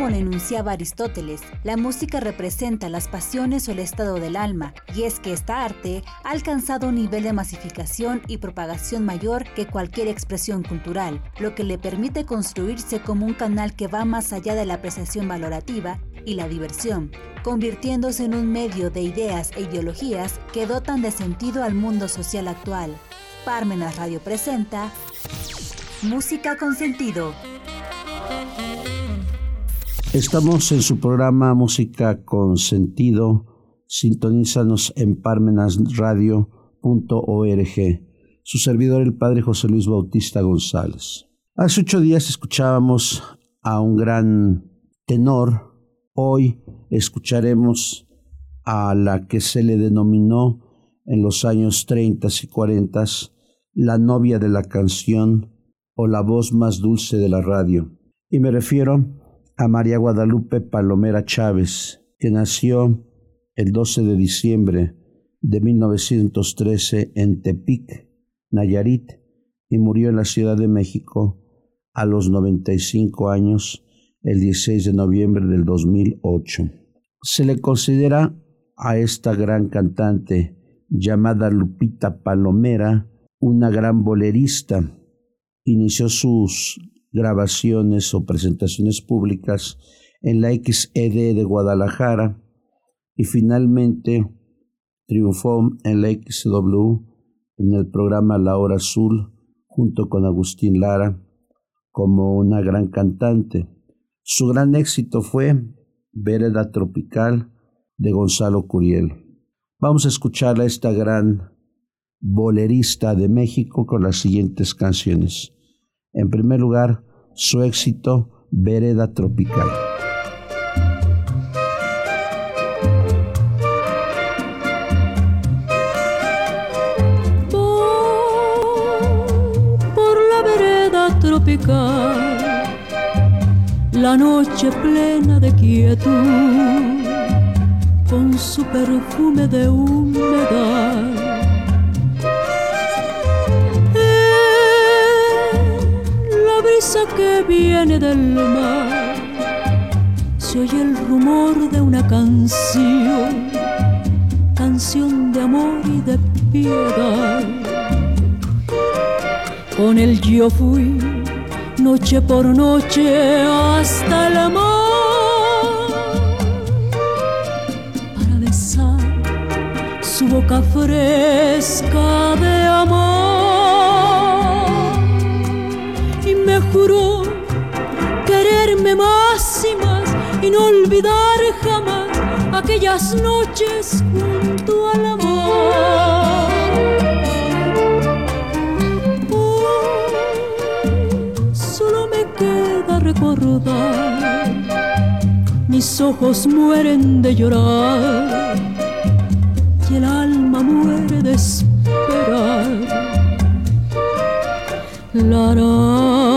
como lo enunciaba Aristóteles, la música representa las pasiones o el estado del alma, y es que esta arte ha alcanzado un nivel de masificación y propagación mayor que cualquier expresión cultural, lo que le permite construirse como un canal que va más allá de la apreciación valorativa y la diversión, convirtiéndose en un medio de ideas e ideologías que dotan de sentido al mundo social actual. Parmenas Radio presenta Música con sentido. Estamos en su programa Música con sentido. Sintonízanos en parmenasradio.org. Su servidor, el padre José Luis Bautista González. Hace ocho días escuchábamos a un gran tenor. Hoy escucharemos a la que se le denominó en los años 30 y 40 la novia de la canción o la voz más dulce de la radio. Y me refiero a María Guadalupe Palomera Chávez, que nació el 12 de diciembre de 1913 en Tepic, Nayarit, y murió en la Ciudad de México a los 95 años el 16 de noviembre del 2008. Se le considera a esta gran cantante llamada Lupita Palomera, una gran bolerista. Inició sus grabaciones o presentaciones públicas en la XED de Guadalajara y finalmente triunfó en la XW en el programa La Hora Azul junto con Agustín Lara como una gran cantante. Su gran éxito fue Vereda Tropical de Gonzalo Curiel. Vamos a escuchar a esta gran bolerista de México con las siguientes canciones. En primer lugar, su éxito Vereda Tropical. por la vereda tropical, la noche plena de quietud con su perfume de humedad. Brisa que viene del mar, se oye el rumor de una canción, canción de amor y de piedad. Con el yo fui noche por noche hasta el amor. Su boca fresca de amor juró quererme más y más y no olvidar jamás aquellas noches junto al amor. solo me queda recordar, mis ojos mueren de llorar y el alma muere de esperar. La, ahora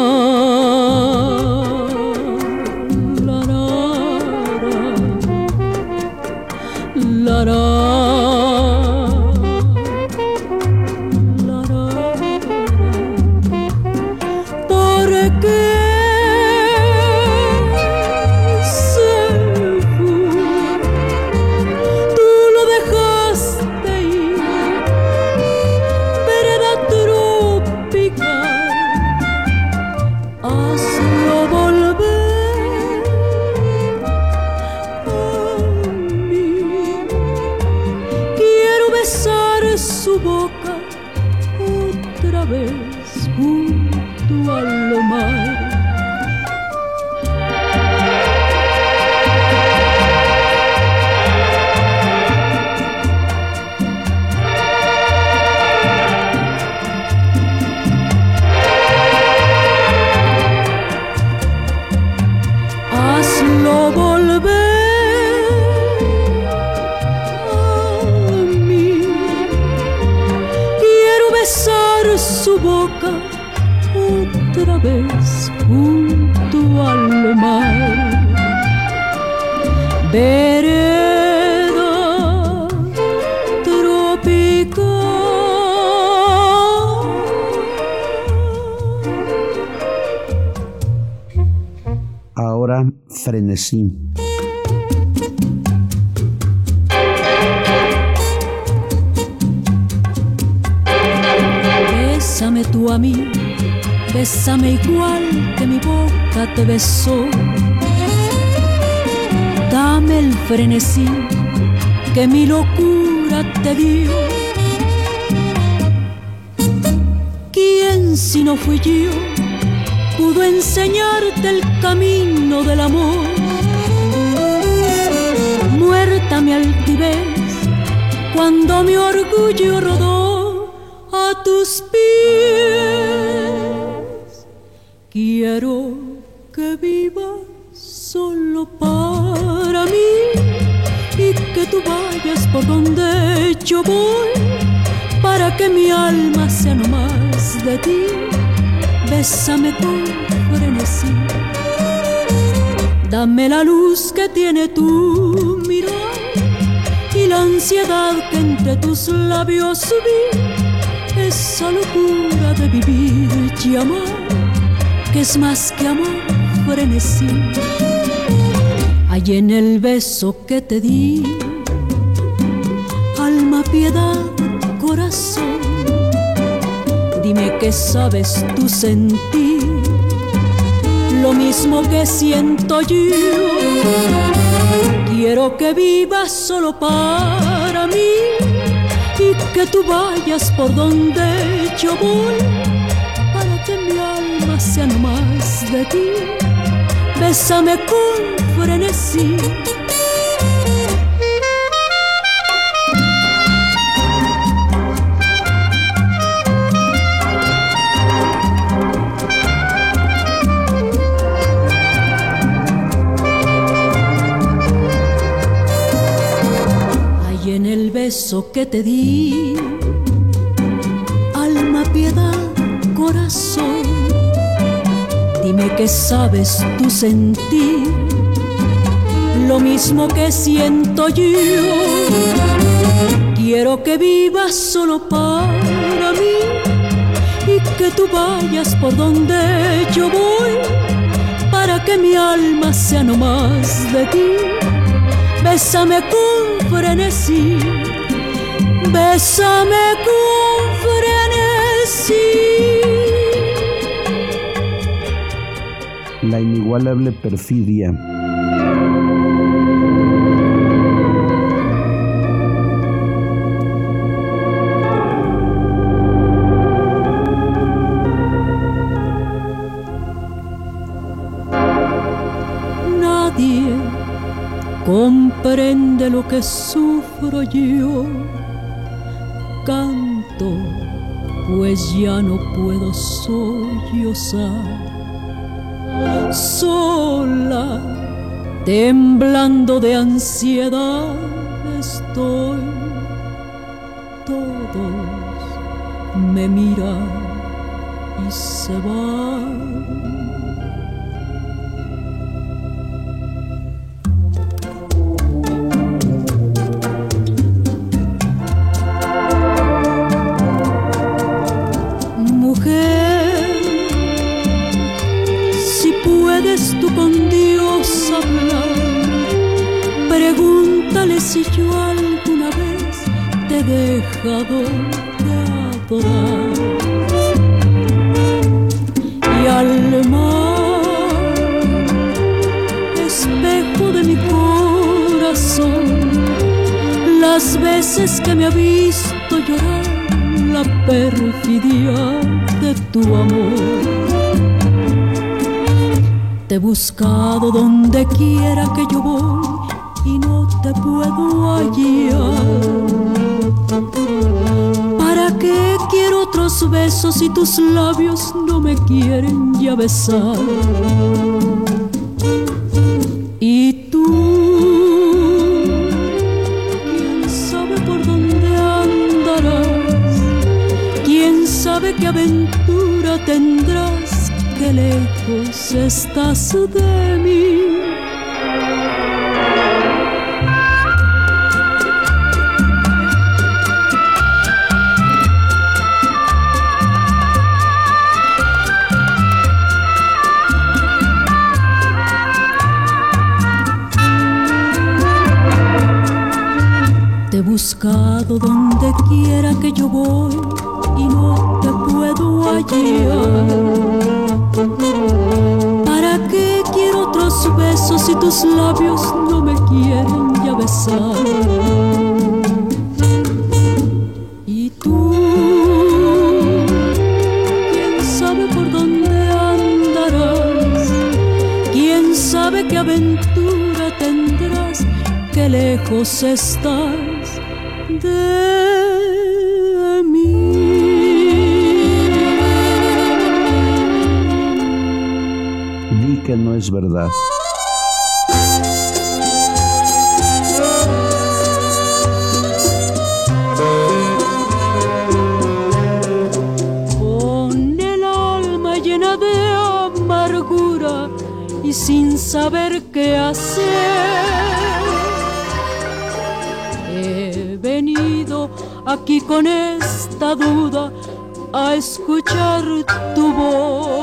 Bésame tú a mí, bésame igual que mi boca te besó. Dame el frenesí que mi locura te dio. ¿Quién si no fui yo pudo enseñarte el camino del amor? Mi altivez cuando mi orgullo rodó a tus pies. Quiero que vivas solo para mí y que tú vayas por donde yo voy para que mi alma sea no más de ti. Bésame con frenesí. Dame la luz que tiene tu la ansiedad que entre tus labios vi. Esa locura de vivir y amar, que es más que amor, frenesí hay en el beso que te di. Alma, piedad, corazón, dime qué sabes tú sentir, lo mismo que siento yo. Quiero que vivas solo para y que tú vayas por donde yo voy, para que mi alma sea no más de ti. Bésame con frenesí. Beso que te di, alma, piedad, corazón, dime qué sabes tú sentir lo mismo que siento yo. Quiero que vivas solo para mí y que tú vayas por donde yo voy para que mi alma sea no más de ti. Bésame con frenesí, bésame con frenesí. La inigualable perfidia comprende lo que sufro yo. Canto, pues ya no puedo sollozar. Sola, temblando de ansiedad estoy. Todos me miran y se van. Si yo alguna vez te he dejado de adorar. Y al mar, espejo de mi corazón, las veces que me ha visto llorar la perfidia tu amor. Te he buscado donde quiera que yo voy y no te puedo hallar. ¿Para qué quiero otros besos si tus labios no me quieren ya besar? Y sabe por dónde tendrás que lejos estás de mí. Te he buscado donde quiera que yo voy y no hallar. ¿Para qué quiero otros besos si tus labios no me quieren ya besar? Y tú, quién sabe por dónde andarás, quién sabe qué aventura tendrás, qué lejos estás de que no es verdad. Con el alma llena de amargura y sin saber qué hacer. He venido aquí con esta duda a escuchar tu voz.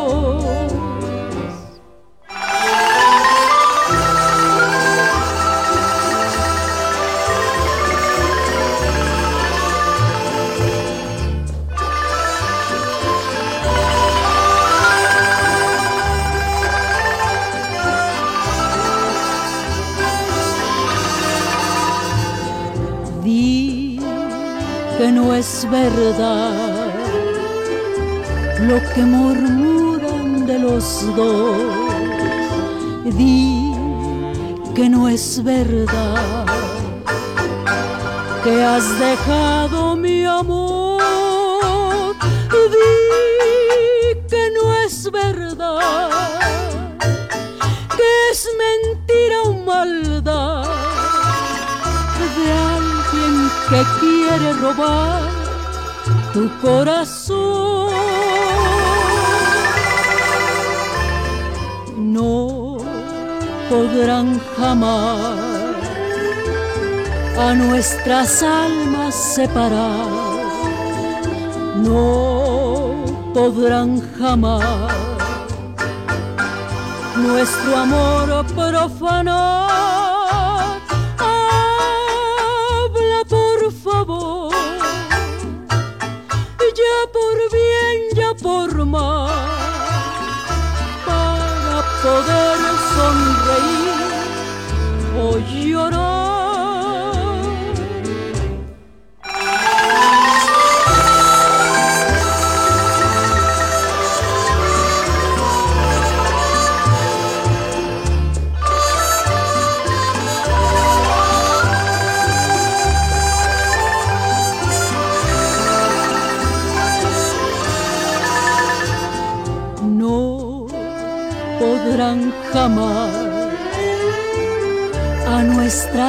Es verdad lo que murmuran de los dos. Di que no es verdad que has dejado mi amor. Di que no es verdad que es mentira o maldad de alguien que quiere robar tu corazón. No podrán jamás a nuestras almas separar. No podrán jamás nuestro amor profanar. Mal, para poder sonreír o llorar.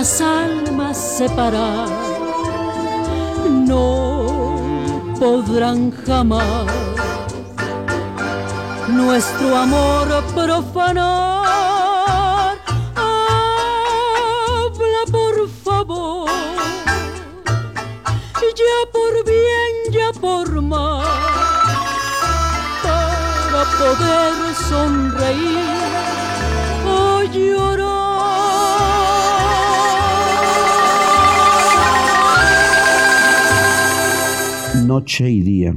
Nuestras almas separar. No podrán jamás nuestro amor profanar. Habla por favor, ya por bien, ya por mal para poder sonreír Noche y día.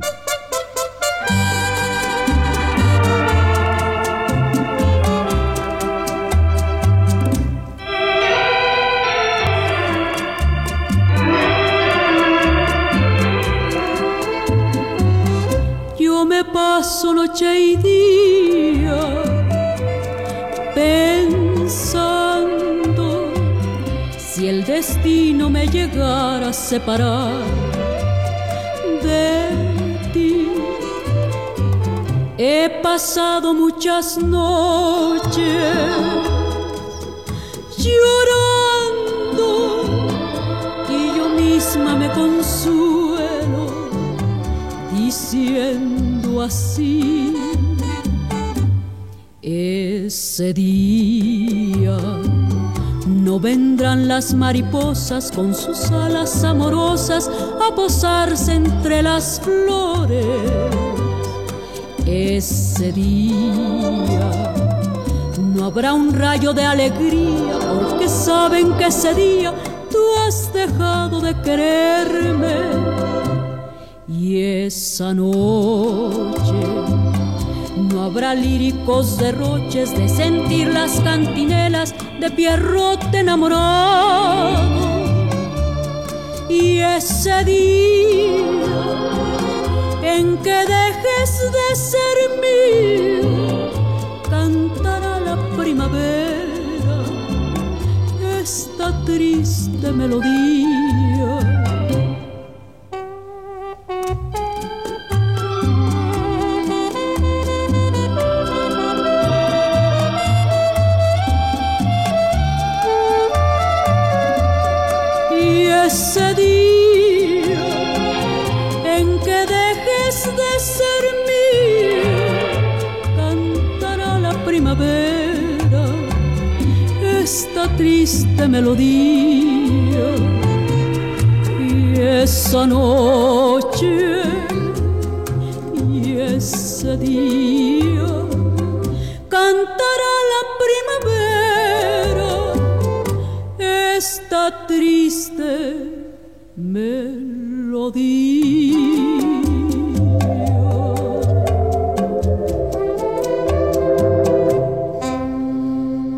Yo me paso noche y día pensando si el destino me llegara a separar He pasado muchas noches llorando y yo misma me consuelo diciendo así, ese día no vendrán las mariposas con sus alas amorosas a posarse entre las flores. Ese día no habrá un rayo de alegría porque saben que ese día tú has dejado de quererme. Y esa noche no habrá líricos derroches de sentir las cantinelas de pierrote enamorado. Y ese día en que dejes de ser mío, cantará la primavera esta triste melodía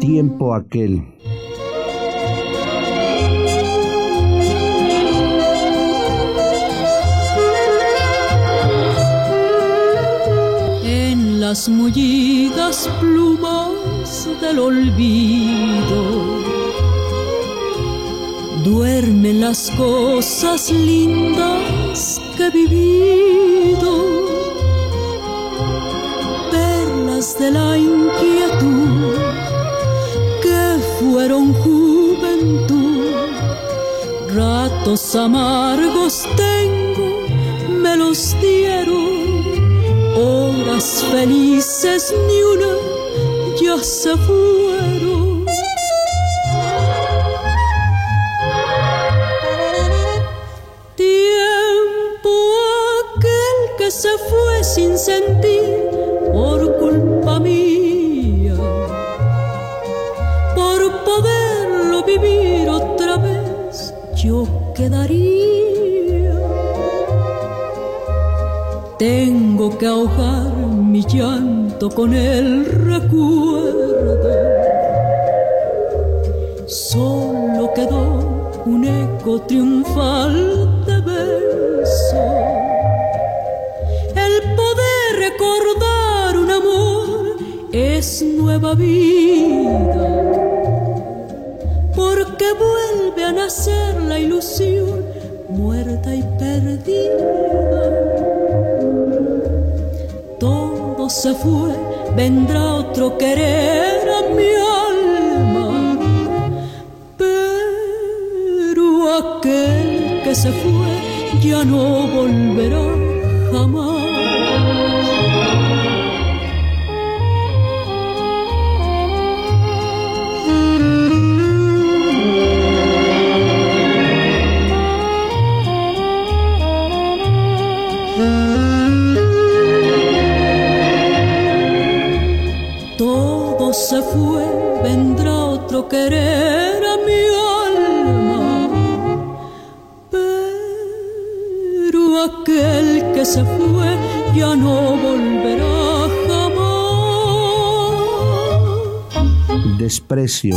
Tiempo aquel las mullidas plumas del olvido. Duermen las cosas lindas que he vivido, perlas de la inquietud fueron juventud, ratos amargos tengo, me los dieron. Horas felices ni una ya se fueron. Tiempo aquel que se fue sin sentir que ahogar mi llanto con el recuerdo. Solo quedó un eco triunfal de beso. El poder recordar un amor es nueva vida. Porque vuelve a nacer la ilusión muerta y perdida se fue, vendrá otro querer a mi alma. Pero aquel que se fue ya no volverá jamás. Querer a mi alma, pero aquel que se fue ya no volverá jamás. Desprecio.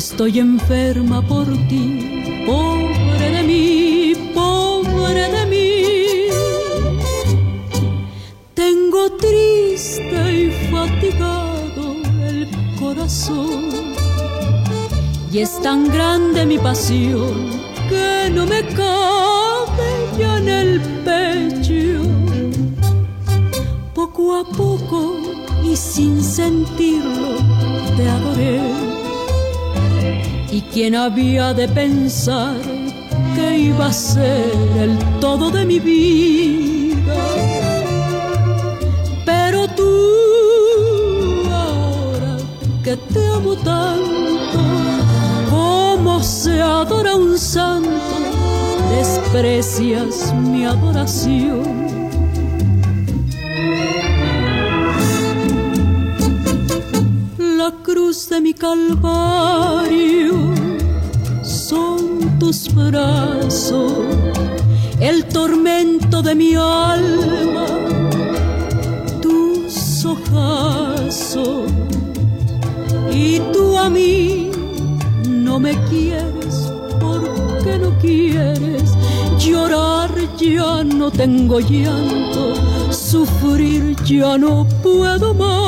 Estoy enferma por ti, pobre de mí, pobre de mí. Tengo triste y fatigado el corazón. Y es tan grande mi pasión que no me cabe ya en el pecho. Poco a poco y sin sentirlo te adoré ¿Y quién había de pensar que iba a ser el todo de mi vida? Pero tú que te amo tanto, como se adora un santo, desprecias mi adoración. Cruz de mi calvario. Son tus brazos, el tormento de mi alma, tus ojazos y tú a mí no me quieres porque no quieres llorar. Ya no tengo llanto sufrir ya no puedo más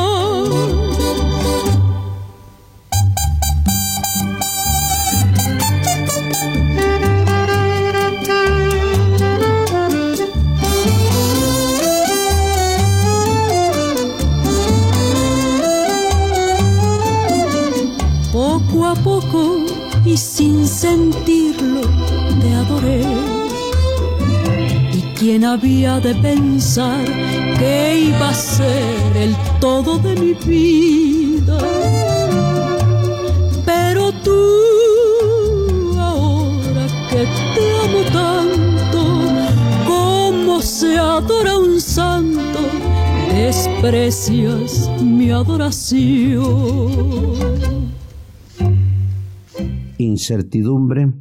había de pensar que iba a ser el todo de mi vida? Pero tú, ahora que te amo tanto, como se adora un santo, desprecias mi adoración incertidumbre.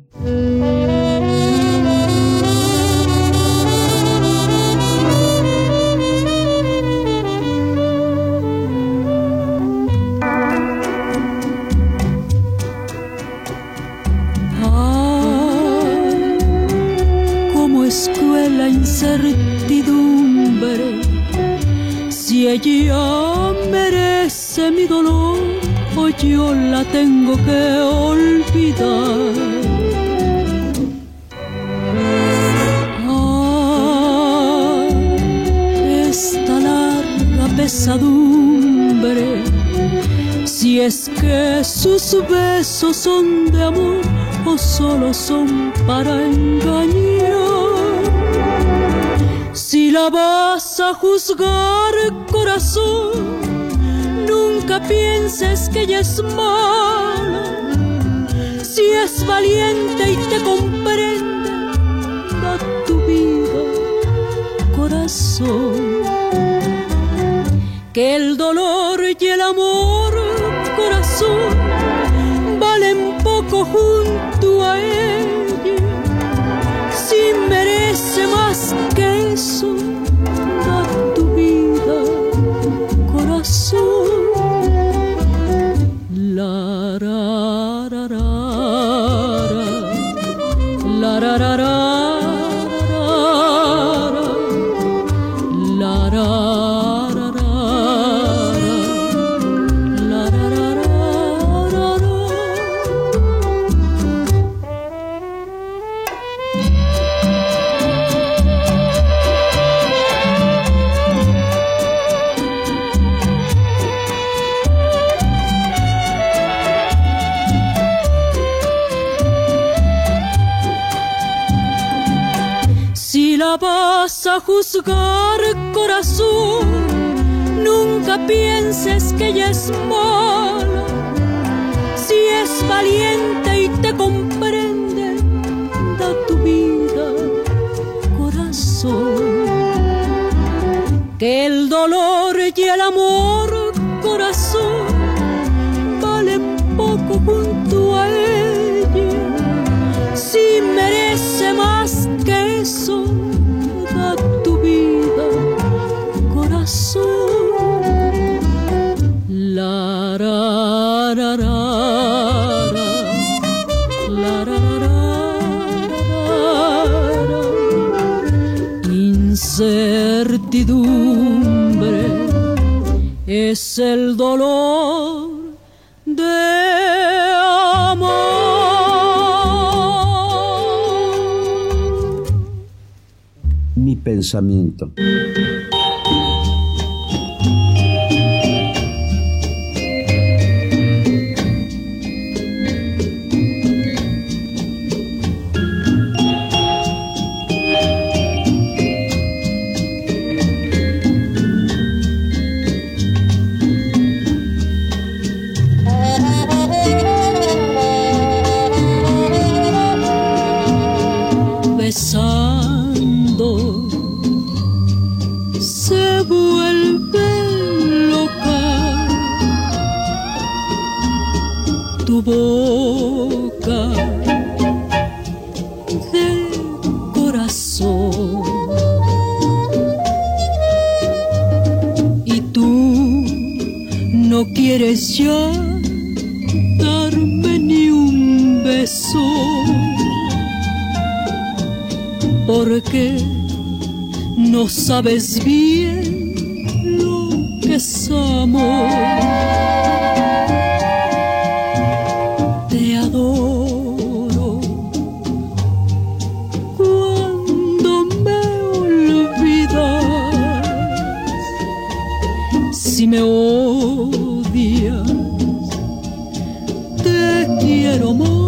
Sus besos son de amor o solo son para engañar. Si la vas a juzgar, corazón, nunca pienses que ella es mala. Si es valiente y te comprende, da tu vida, corazón. Que el dolor y el amor, corazón, junto a ella. Si merece más que eso a juzgar corazón, nunca pienses que ella es mala. Si es valiente y te comprende, da tu vida, corazón. Que el dolor y el amor, corazón, vale poco junto a ella. Si merece más que eso incertidumbre es el dolor de amor. Mi pensamiento. so sabes bien lo que somos. Te adoro cuando me olvidas. Si me odias, te quiero más.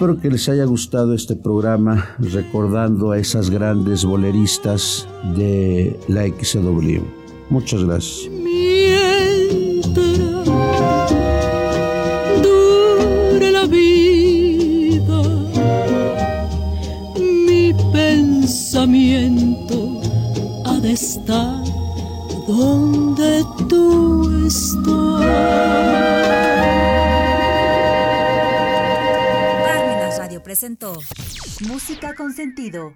Espero que les haya gustado este programa recordando a esas grandes boleristas de la XW. Muchas gracias. Música con sentido